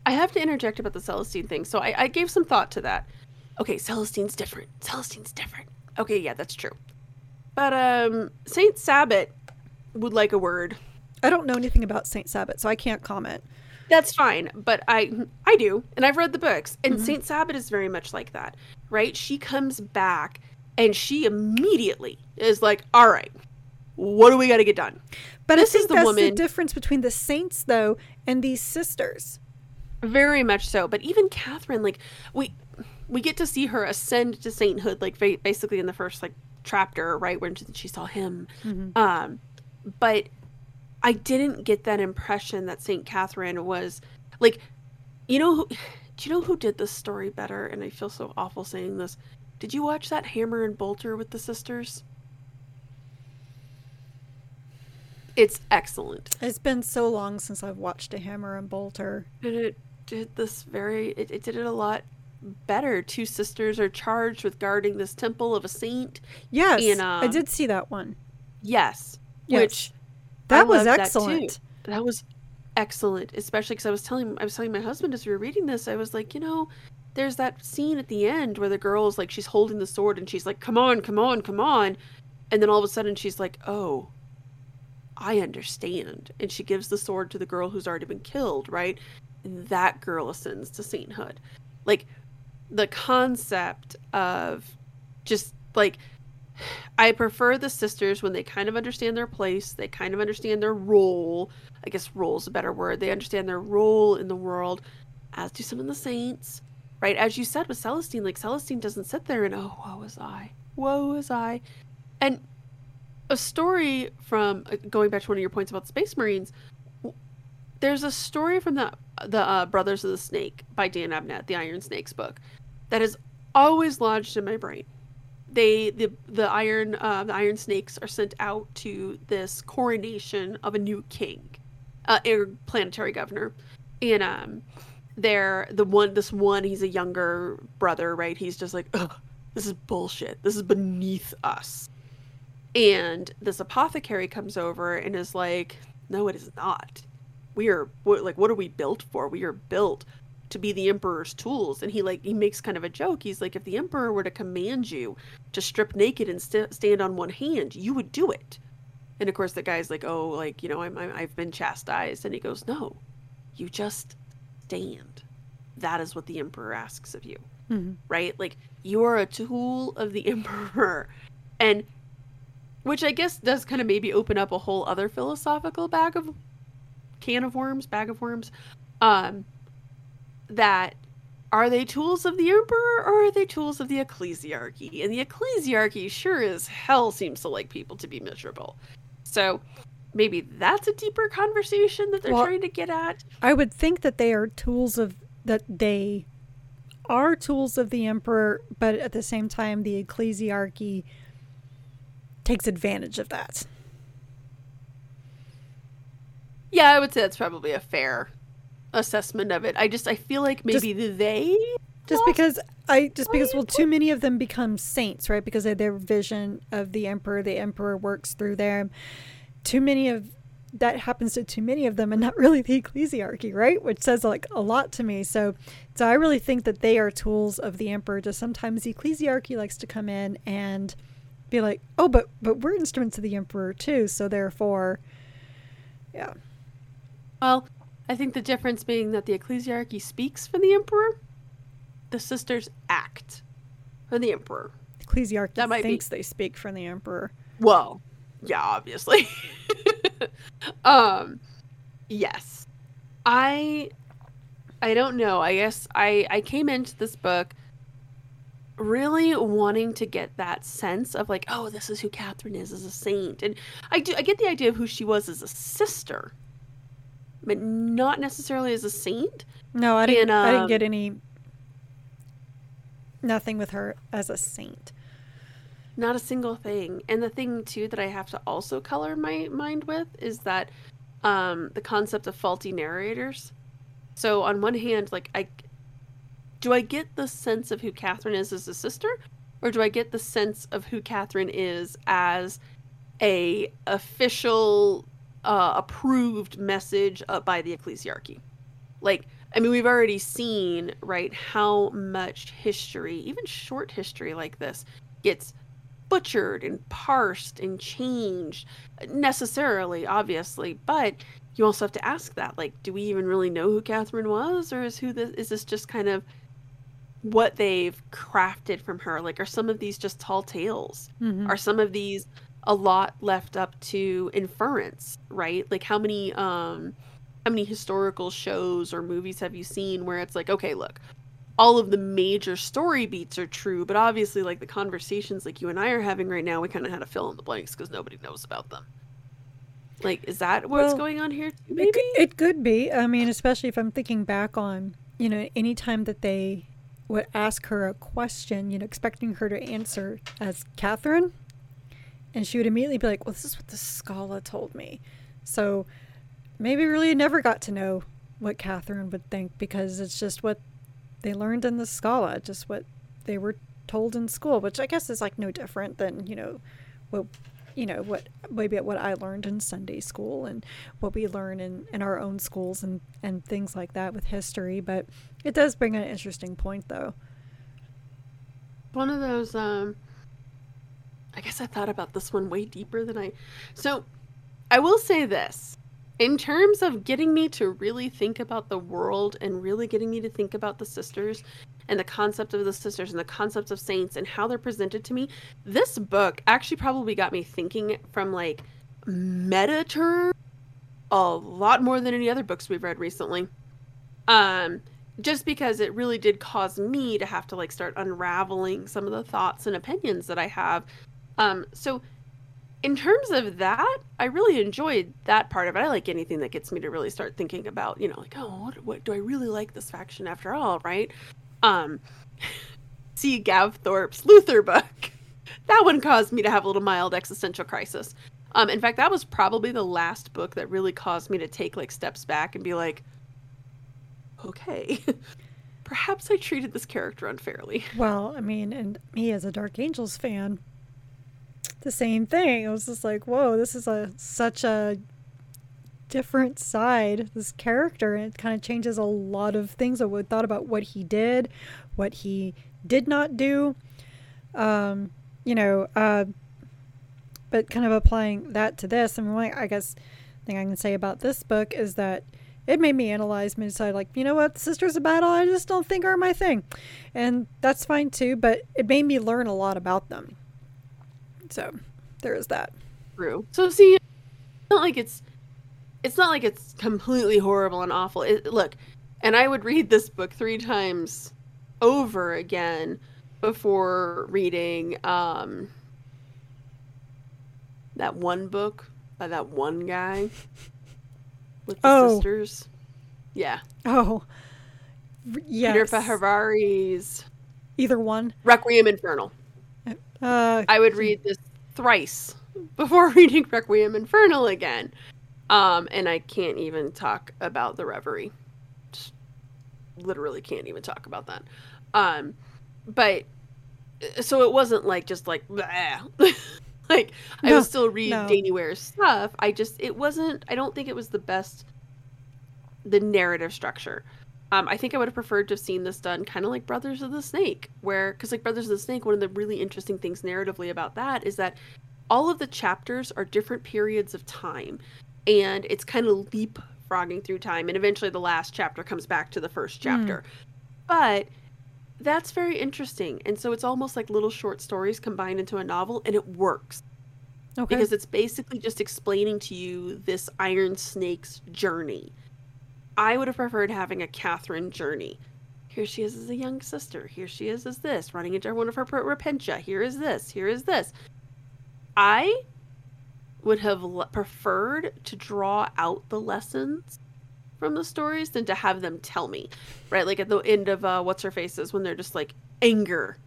Speaker 2: I have to interject about the Celestine thing. So I, I gave some thought to that. Okay, Celestine's different. Celestine's different. Okay, yeah, that's true. But um Saint Sabbat would like a word.
Speaker 1: I don't know anything about Saint Sabbat, so I can't comment.
Speaker 2: That's fine, but I I do, and I've read the books. And Saint Sabbat is very much like that, right? She comes back and she immediately is like, "All right, what do we got to get done?"
Speaker 1: But
Speaker 2: This
Speaker 1: I
Speaker 2: is
Speaker 1: think
Speaker 2: the
Speaker 1: that's the
Speaker 2: woman-
Speaker 1: difference between the saints, though, and these sisters.
Speaker 2: Very much so. But even Katherine, like we we get to see her ascend to sainthood, like basically in the first like chapter, right when she- she saw him. Um, but I didn't get that impression that Saint Katherine was like, you know, who, do you know who did this story better? And I feel so awful saying this. Did you watch that Hammer and Bolter with the sisters? It's excellent.
Speaker 1: It's been so long since I've watched a Hammer and Bolter.
Speaker 2: And it did this very it, it did it a lot better. Two sisters are charged with guarding this temple of a saint.
Speaker 1: Yes,
Speaker 2: And,
Speaker 1: I
Speaker 2: um,
Speaker 1: did see that one.
Speaker 2: Yes.
Speaker 1: Yes.
Speaker 2: Which
Speaker 1: That
Speaker 2: I
Speaker 1: was excellent.
Speaker 2: That. That was excellent, especially because I was telling I was telling my husband as we were reading this, I was like, you know, there's that scene at the end where the girl's like she's holding the sword and she's like, "Come on, come on, come on," and then all of a sudden she's like, "Oh, I understand. And she gives the sword to the girl who's already been killed, right? And that girl ascends to sainthood. Like the concept of just like I prefer the sisters when they kind of understand their place, they kind of understand their role. I guess role is a better word. They understand their role in the world, as do some of the saints. Right? As you said with Celestine, like Celestine doesn't sit there and, oh, woe is I. Woe is I. And a story from uh, going back to one of your points about Space Marines. There's a story from the the uh, Brothers of the Snake by Dan Abnett, the Iron Snakes book, that has always lodged in my brain. They the the Iron uh, the Iron Snakes are sent out to this coronation of a new king, uh, planetary governor, and um, they're the one this one he's a younger brother, right? He's just like, this is bullshit. This is beneath us and this apothecary comes over and is like, "No, it is not. We are like, what are we built for? We are built to be the emperor's tools." And he like he makes kind of a joke. He's like, "If the emperor were to command you to strip naked and st- stand on one hand, you would do it." And of course, the guy's like, "Oh, like you know, I'm, I'm I've been chastised," and he goes, "No, you just stand. That is what the emperor asks of you." Mm-hmm. Right? Like you are a tool of the emperor. And which I guess does kind of maybe open up a whole other philosophical bag of can of worms, bag of worms. Um, that are they tools of the emperor or are they tools of the ecclesiarchy? And the ecclesiarchy sure as hell seems to like people to be miserable. So maybe that's a deeper conversation that they're well, trying to get at.
Speaker 1: I would think that they are tools of that they are tools of the emperor, but at the same time the ecclesiarchy takes advantage of that.
Speaker 2: Yeah, I would say that's probably a fair assessment of it. I just I feel like maybe just, they
Speaker 1: just because I just because well too many of them become saints, right? Because of their vision of the emperor, the emperor works through them. Too many of that happens to too many of them and not really the ecclesiarchy, right? Which says like a lot to me. So so I really think that they are tools of the emperor. Just sometimes the ecclesiarchy likes to come in and be like, oh, but but we're instruments of the emperor too, so therefore, yeah.
Speaker 2: Well, I think the difference being that the ecclesiarchy speaks for the emperor, the sisters act for the emperor.
Speaker 1: The ecclesiarchy that might thinks be... they speak for the emperor.
Speaker 2: Well, yeah, obviously. um, yes, I, I don't know. I guess I I came into this book really wanting to get that sense of like, oh, this is who Katherine is as a saint, and I do I get the idea of who she was as a sister, but not necessarily as a saint.
Speaker 1: No, I didn't. And, um, I didn't get any. Nothing with her as a saint.
Speaker 2: Not a single thing. And the thing too that I have to also color my mind with is that um, the concept of faulty narrators. So on one hand, like I do I get the sense of who Katherine is as a sister, or do I get the sense of who Katherine is as a official, uh, approved message by the ecclesiarchy? Like, I mean, we've already seen right how much history, even short history like this, gets butchered and parsed and changed necessarily, obviously, but you also have to ask that like do we even really know who katherine was or is who this is this just kind of what they've crafted from her. Like, are some of these just tall tales? Mm-hmm. Are some of these a lot left up to inference, right? Like, how many, um, how many historical shows or movies have you seen where it's like, okay, look, all of the major story beats are true, but obviously, like the conversations like you and I are having right now, we kind of had to fill in the blanks because nobody knows about them. Like, is that what's well, going on here? Maybe
Speaker 1: it, it could be. I mean, especially if I'm thinking back on, you know, any time that they would ask her a question, you know, expecting her to answer as Katherine. And she would immediately be like, well, this is what the Schola told me. So maybe really never got to know what Katherine would think because it's just what they learned in the Schola, just what they were told in school, which I guess is like no different than, you know, what you know what maybe what I learned in Sunday school and what we learn in, in our own schools and and things like that with history. But it does bring an interesting point, though.
Speaker 2: One of those. Um, I guess I thought about this one way deeper than I. So, I will say this. In terms of getting me to really think about the world and really getting me to think about the sisters and the concept of the sisters and the concepts of saints and how they're presented to me, this book actually probably got me thinking from like meta terms a lot more than any other books we've read recently. Um, just because it really did cause me to have to like start unraveling some of the thoughts and opinions that I have. Um, so in terms of that, I really enjoyed that part of it. I like anything that gets me to really start thinking about, you know, like, oh, what, what do I really like this faction after all, right? Um, see Gav Thorpe's Luther book. That one caused me to have a little mild existential crisis. Um, in fact, that was probably the last book that really caused me to take like steps back and be like, okay, perhaps I treated this character unfairly.
Speaker 1: Well, I mean, and me as a Dark Angels fan, the same thing. I was just like, whoa, this is a such a different side. This character and it kind of changes a lot of things i would thought about what he did what he did not do um you know uh but kind of applying that to this. I mean, i guess thing i can say about this book is that it made me analyze me decide like you know what? Sisters of battle i just don't think are my thing. And that's fine too but it made me learn a lot about them. So there is that.
Speaker 2: True. So see, not like it's it's not like it's completely horrible and awful. It, look, and I would read this book three times over again before reading um that one book by that one guy with the oh. sisters. Yeah.
Speaker 1: Oh. Yes.
Speaker 2: Peter Fehervari's
Speaker 1: either one.
Speaker 2: Requiem Infernal. Uh, I would read this thrice before reading Requiem Infernal again. Um, and I can't even talk about the Reverie. Just literally can't even talk about that. Um, but so it wasn't like just like like no, I would still read no. Danie Ware's stuff. I just it wasn't. I don't think it was the best the narrative structure. Um, I think I would have preferred to have seen this done kind of like Brothers of the Snake, where, because like Brothers of the Snake, one of the really interesting things narratively about that is that all of the chapters are different periods of time, and it's kind of leapfrogging through time, and eventually the last chapter comes back to the first hmm. chapter. Mm. But that's very interesting, and so it's almost like little short stories combined into a novel, and it works. Okay. Because it's basically just explaining to you this Iron Snake's journey I would have preferred having a Katherine journey. Here she is as a young sister. Here she is as this, running into one of her repentia. Here is this. Here is this. I would have le- preferred to draw out the lessons from the stories than to have them tell me, right? Like at the end of uh, What's Her Faces when they're just like, anger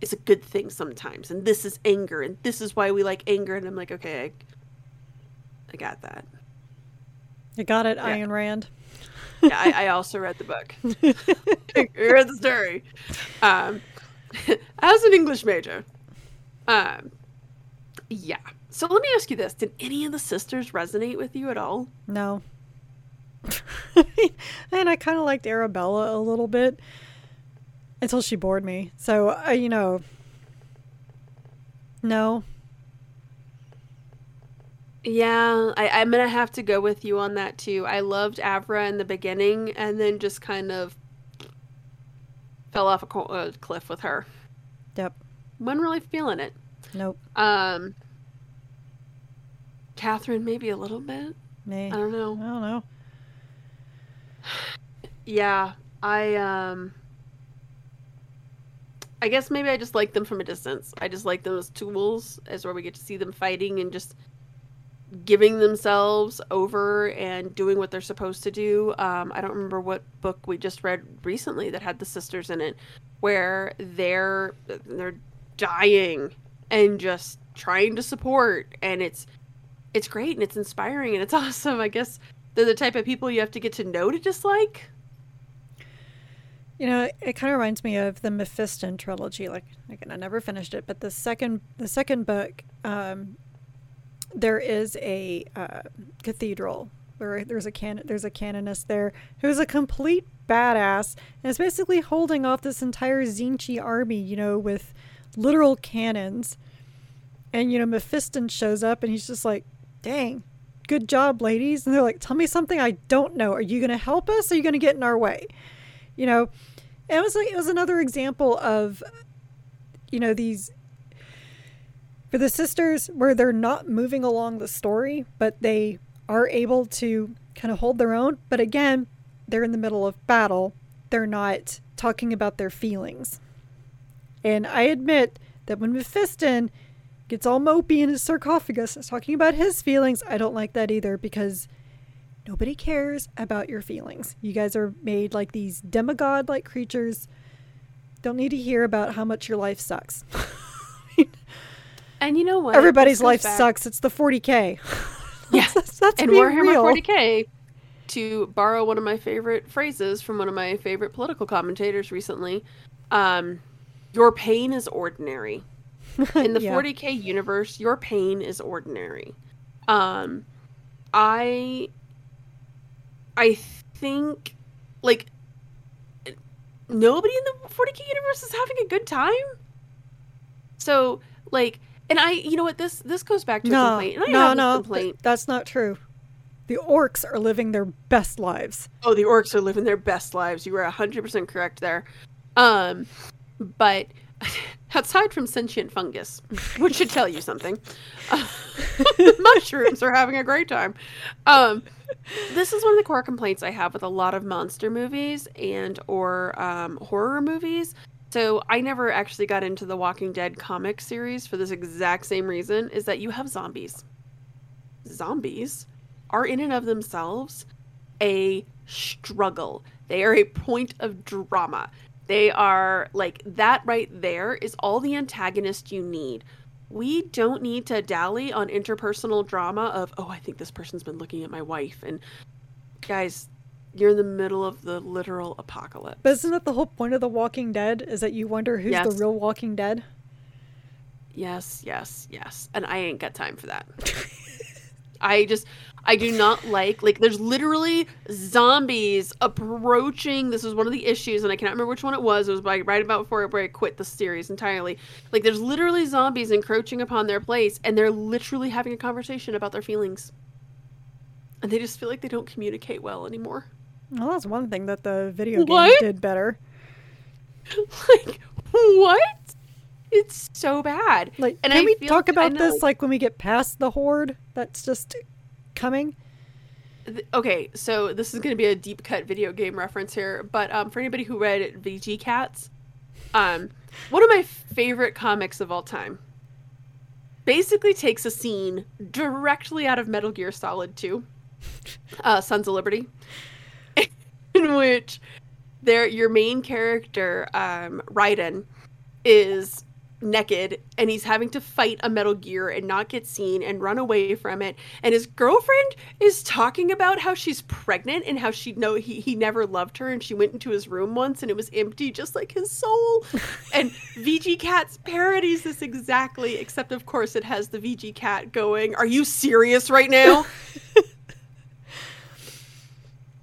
Speaker 2: is a good thing sometimes, and this is anger, and this is why we like anger. And I'm like, okay, I, I got that.
Speaker 1: You got it, yeah. Ayn Rand
Speaker 2: yeah, I, I, also read the book. read the story. Um, as an English major, um, yeah. So let me ask you this: Did any of the sisters resonate with you at all?
Speaker 1: No. and I kind of liked Arabella a little bit until she bored me. So, uh, you know, no,
Speaker 2: yeah, I, I'm gonna have to go with you on that too. I loved Avra in the beginning, and then just kind of fell off a, co- a cliff with her.
Speaker 1: Yep.
Speaker 2: Wasn't really feeling it.
Speaker 1: Nope.
Speaker 2: Um, Katherine, maybe a little bit.
Speaker 1: Me.
Speaker 2: I don't know.
Speaker 1: I don't know.
Speaker 2: Yeah, I um. I guess maybe I just like them from a distance. I just like them as tools, as where we get to see them fighting and just giving themselves over and doing what they're supposed to do. Um, I don't remember what book we just read recently that had the sisters in it, where they're they're dying and just trying to support, and it's it's great and it's inspiring and it's awesome. I guess they're the type of people you have to get to know to dislike.
Speaker 1: You know, it kind of reminds me of the Mephiston trilogy. Like, again, I never finished it, but the second the second book um, there is a uh, cathedral where there's a can there's a canoness there who's a complete badass and is basically holding off this entire Zinchi army, you know, with literal cannons. And you know, Mephiston shows up and he's just like, "Dang, good job, ladies. And they're like, tell me something I don't know. Are you going to help us? Or are you going to get in our way? You know, and it was like, it was another example of, you know, these, for the sisters where they're not moving along the story, but they are able to kind of hold their own. But again, they're in the middle of battle. They're not talking about their feelings. And I admit that when Mephiston gets all mopey in his sarcophagus talking about his feelings, I don't like that either because nobody cares about your feelings. You guys are made like these demigod like creatures. Don't need to hear about how much your life sucks.
Speaker 2: and you know what?
Speaker 1: Everybody's life back. sucks. It's the 40K.
Speaker 2: Yeah. that's, that's and Warhammer real. 40K, to borrow one of my favorite phrases from one of my favorite political commentators recently, um, your pain is ordinary. In the yeah. 40k universe, your pain is ordinary. Um, I, I think, like, nobody in the 40k universe is having a good time. So, like, and I, you know what, this this goes back to no, a complaint. And I
Speaker 1: no, no, complaint. that's not true. The orcs are living their best lives.
Speaker 2: Oh, the orcs are living their best lives. You were hundred percent correct there. Um, but outside from sentient fungus, which should tell you something, uh, mushrooms are having a great time. Um, this is one of the core complaints I have with a lot of monster movies and or um, horror movies. So I never actually got into the Walking Dead comic series for this exact same reason: is that you have zombies. Zombies are in and of themselves a struggle. They are a point of drama. They are like that right there is all the antagonist you need. We don't need to dally on interpersonal drama of, oh, I think this person's been looking at my wife. And guys, you're in the middle of the literal apocalypse.
Speaker 1: But isn't that the whole point of The Walking Dead? Is that you wonder who's yes. the real Walking Dead?
Speaker 2: Yes, yes, yes. And I ain't got time for that. I just I do not like like there's literally zombies approaching. This was one of the issues, and I cannot remember which one it was. It was like right about before I quit the series entirely. Like there's literally zombies encroaching upon their place, and they're literally having a conversation about their feelings, and they just feel like they don't communicate well anymore.
Speaker 1: Well, that's one thing that the video game did better.
Speaker 2: like what? It's so bad.
Speaker 1: Like, and can I we talk about this like when we get past the horde? That's just coming?
Speaker 2: Okay, so this is going to be a deep cut video game reference here, but um, for anybody who read VG Cats, um, one of my favorite comics of all time basically takes a scene directly out of Metal Gear Solid 2, uh, Sons of Liberty, in which there your main character, um, Raiden, is naked and he's having to fight a metal gear and not get seen and run away from it. And his girlfriend is talking about how she's pregnant and how she know he, he never loved her and she went into his room once and it was empty just like his soul. And vg cats parodies this exactly except of course it has the vg cat going are you serious right now?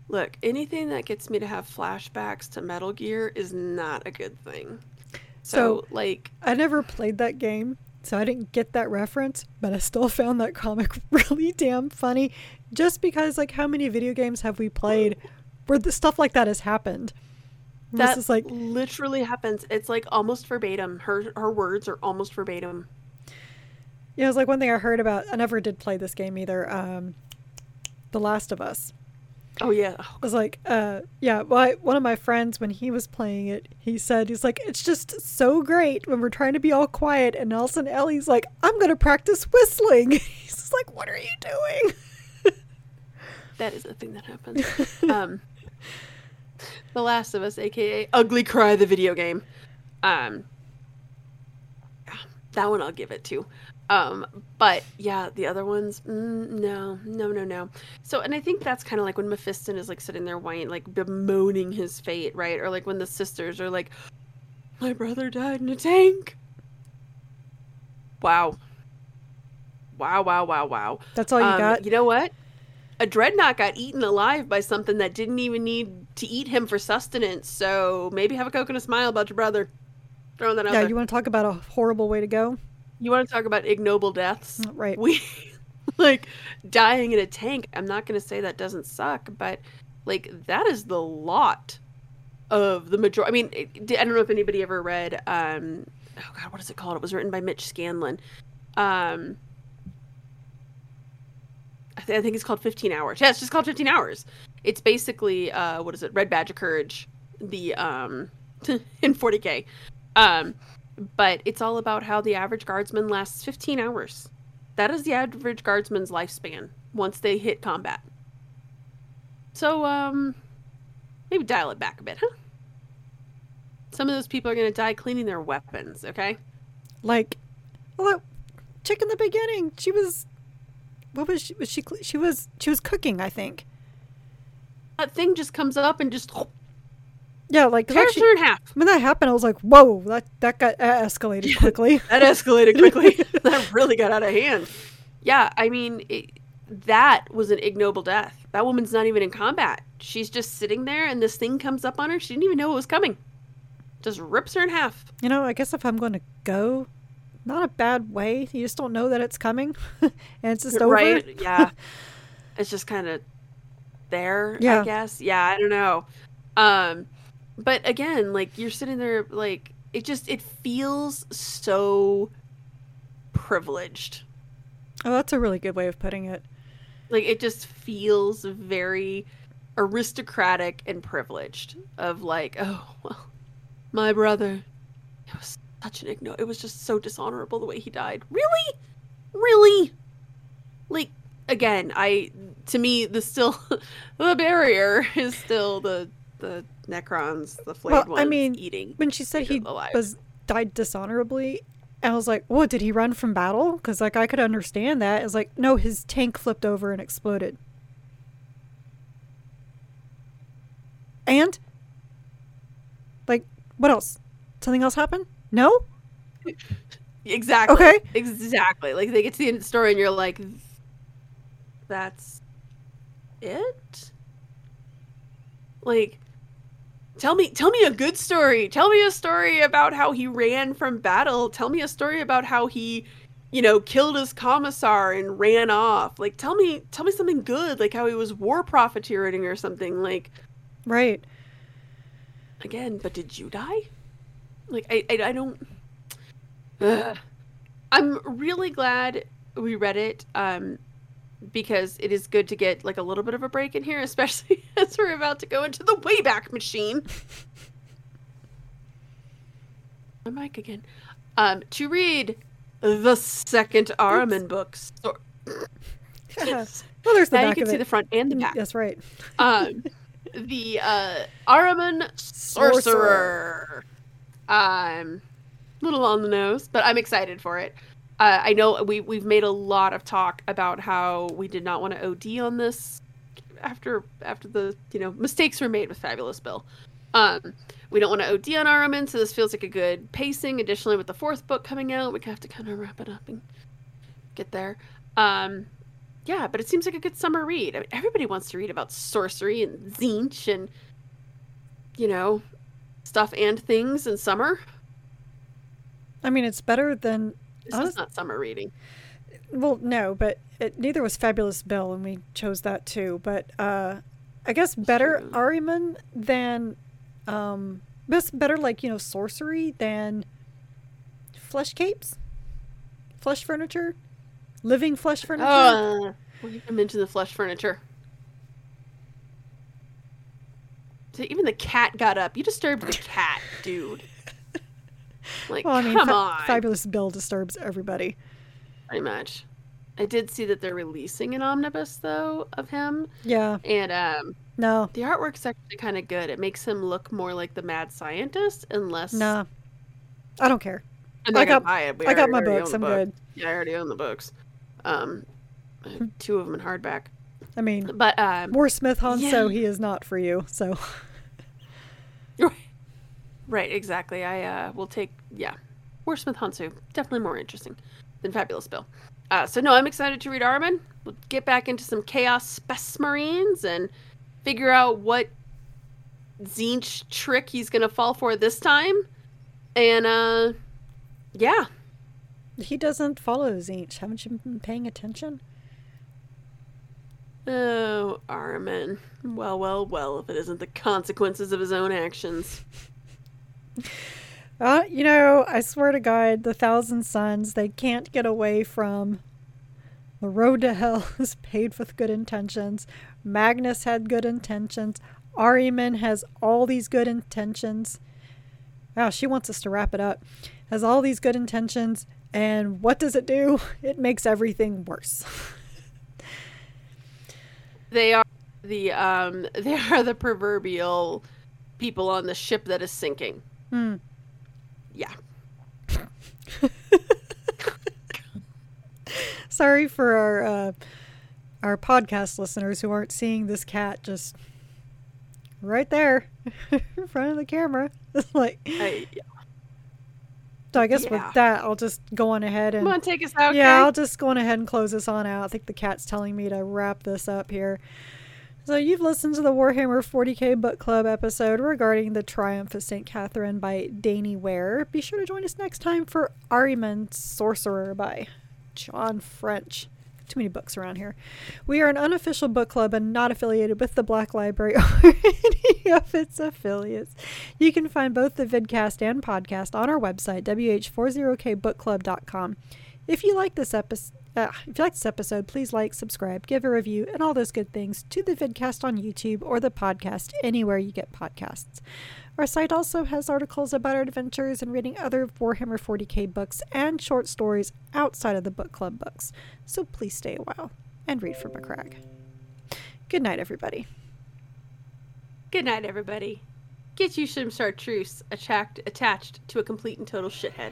Speaker 2: Look anything that gets me to have flashbacks to metal gear is not a good thing so, so, like,
Speaker 1: I never played that game, so I didn't get that reference, but I still found that comic really damn funny just because, like, how many video games have we played where the stuff like that has happened?
Speaker 2: That is like literally happens. It's like almost verbatim. Her her words are almost verbatim.
Speaker 1: Yeah, it's like one thing I heard about. I never did play this game either. Um, the Last of Us.
Speaker 2: Oh yeah.
Speaker 1: I was like, uh, yeah. Well, I, one of my friends when he was playing it, he said he's like, it's just so great when we're trying to be all quiet, and all of a sudden Ellie's like, I'm gonna practice whistling. he's just like, what are you doing?
Speaker 2: that is the thing that happens. um, the Last of Us, aka Ugly Cry, the video game. Um, that one I'll give it to. Um, but yeah, the other ones, mm, no, no, no, no. So, and I think that's kind of like when Mephiston is like sitting there whining, like bemoaning his fate, right? Or like when the sisters are like, my brother died in a tank. Wow. Wow, wow, wow, wow.
Speaker 1: That's all you um, got?
Speaker 2: You know what? A dreadnought got eaten alive by something that didn't even need to eat him for sustenance. So maybe have a coke and a smile about your brother. Throwing that out
Speaker 1: yeah,
Speaker 2: there.
Speaker 1: you want to talk about a horrible way to go?
Speaker 2: You want to talk about ignoble deaths?
Speaker 1: Mm, right.
Speaker 2: We like dying in a tank. I'm not going to say that doesn't suck, but like that is the lot of the majority. I mean, it, I don't know if anybody ever read. um Oh God, what is it called? It was written by Mitch Scanlon. Um, I, th- I think it's called 15 Hours. Yeah, it's just called 15 Hours. It's basically uh, what is it? Red Badge of Courage, the um, in 40k. Um, but it's all about how the average guardsman lasts 15 hours. That is the average guardsman's lifespan once they hit combat. So, um, maybe dial it back a bit, huh? Some of those people are going to die cleaning their weapons, okay?
Speaker 1: Like, well, that chick in the beginning, she was, what was she? Was she? She was. She was cooking, I think.
Speaker 2: That thing just comes up and just
Speaker 1: Yeah, like
Speaker 2: tears her in half.
Speaker 1: when that happened, I was like, "Whoa, that that got that escalated quickly."
Speaker 2: That escalated quickly. that really got out of hand. Yeah, I mean, it, that was an ignoble death. That woman's not even in combat. She's just sitting there, and this thing comes up on her. She didn't even know it was coming. Just rips her in half.
Speaker 1: you know, I guess if I'm going to go, not a bad way. You just don't know that it's coming, and it's just over.
Speaker 2: Right? Yeah. it's just kind of there,
Speaker 1: Yeah.
Speaker 2: I guess. Yeah, I don't know. Um, but again, like you're sitting there, like it just it feels so privileged.
Speaker 1: Oh, that's a really good way of putting it.
Speaker 2: like it just feels very aristocratic and privileged of like oh well my brother it was such an igno it was just so dishonorable the way he died really really like again i to me the still the barrier is still the the necrons the flayed
Speaker 1: Well, I mean,
Speaker 2: eating
Speaker 1: When she said he
Speaker 2: alive.
Speaker 1: was died dishonorably, I was like, "What? Did he run from battle?" Because like I could understand that. It's like, no, his tank flipped over and exploded. And, like, what else? Something else happened? No.
Speaker 2: Exactly.
Speaker 1: Okay.
Speaker 2: Exactly. Like they get to the end of the story and you're like, that's it? Like tell me tell me a good story. Tell me a story about how he ran from battle. Tell me a story about how he, you know, killed his commissar and ran off. Like tell me tell me something good, like how he was war profiteering or something. Like
Speaker 1: Right.
Speaker 2: again, but did you die? Like I I, I don't. Ugh. I'm really glad we read it, um, because it is good to get like a little bit of a break in here, especially as we're about to go into the Wayback Machine. My mic again. Um, to read the second Ahriman books. So,
Speaker 1: well, there's the
Speaker 2: now you can see
Speaker 1: it.
Speaker 2: the front and the back.
Speaker 1: That's right.
Speaker 2: um, the uh, Ahriman Sorcerer. Um, little on the nose, but I'm excited for it. Uh, I know we we've made a lot of talk about how we did not want to OD on this after after the you know mistakes were made with Fabulous Bill. Um, we don't want to OD on our Ahriman, so this feels like a good pacing. Additionally, with the fourth book coming out, we have to kind of wrap it up and get there. Um, yeah, but it seems like a good summer read. I mean, everybody wants to read about sorcery and tzeentch and you know stuff and things in summer.
Speaker 1: I mean, it's better than.
Speaker 2: This
Speaker 1: Honest-
Speaker 2: is not summer reading.
Speaker 1: Well, no, but it, neither was Fabulous Bill, and we chose that too. But uh, I guess better
Speaker 2: True.
Speaker 1: Ahriman than. Um, best better like you know sorcery than flesh capes, flesh furniture, living flesh furniture.
Speaker 2: Uh, I'm into the flesh furniture. So even the cat got up. You disturbed the cat, dude. Like,
Speaker 1: well, I mean,
Speaker 2: come
Speaker 1: Fa-
Speaker 2: on.
Speaker 1: Fabulous Bill disturbs everybody.
Speaker 2: Pretty much. I did see that they're releasing an omnibus though of him,
Speaker 1: Yeah,
Speaker 2: and um,
Speaker 1: no,
Speaker 2: the artwork's actually kind of good. It makes him look more like the mad scientist, and less.
Speaker 1: nah, I don't care.
Speaker 2: I'm
Speaker 1: I got-
Speaker 2: buy it.
Speaker 1: I got my books. I'm
Speaker 2: book.
Speaker 1: good.
Speaker 2: Yeah, I already own the books. Um, two of them in hardback.
Speaker 1: I mean,
Speaker 2: But um,
Speaker 1: War Smith Honsou,
Speaker 2: Yeah.
Speaker 1: he is not for you. So
Speaker 2: right, exactly. I uh, will take yeah, Warsmith Honsou definitely more interesting than Fabulous Bill. Uh, so no, I'm excited to read Ahriman. We'll get back into some Chaos Spec Marines and figure out what Tzeentch trick he's gonna fall for this time. And uh, yeah,
Speaker 1: he doesn't follow Tzeentch. Haven't you been paying attention?
Speaker 2: Oh, Ahriman. Well, well, well, if it isn't the consequences of his own actions.
Speaker 1: Uh, you know, I swear to God, the Thousand Sons, they can't get away from the road to hell is paved with good intentions. Magnus had good intentions. Ahriman has all these good intentions. Wow, she wants us to wrap it up. Has all these good intentions, and what does it do? It makes everything worse.
Speaker 2: They are the um they are the proverbial people on the ship that is sinking.
Speaker 1: Hmm.
Speaker 2: Yeah.
Speaker 1: Sorry for our uh, our podcast listeners who aren't seeing this cat just right there in front of the camera. It's like
Speaker 2: I,
Speaker 1: so. I guess
Speaker 2: Yeah.
Speaker 1: with that, I'll just go on ahead and
Speaker 2: Come on, take us out.
Speaker 1: yeah,
Speaker 2: Kay?
Speaker 1: I'll just go on ahead and close this on out. I think the cat's telling me to wrap this up here. So you've listened to the Warhammer 40k book club episode regarding the Triumph of St. Katherine by Danie Ware. Be sure to join us next time for Ahriman Sorcerer by John French. Too many books around here. We are an unofficial book club and not affiliated with the Black Library or any of its affiliates. You can find both the vidcast and podcast on our website, wh40kbookclub.com. If you like this episode, uh, if you like this episode, please like, subscribe, give a review, and all those good things to the vidcast on YouTube or the podcast anywhere you get podcasts. Our site also has articles about our adventures and reading other Warhammer 40k books and short stories outside of the book club books. So please stay a while and read from a crack. Good night, everybody.
Speaker 2: Good night, everybody. Get you some chartreuse attached attached to a complete and total shithead.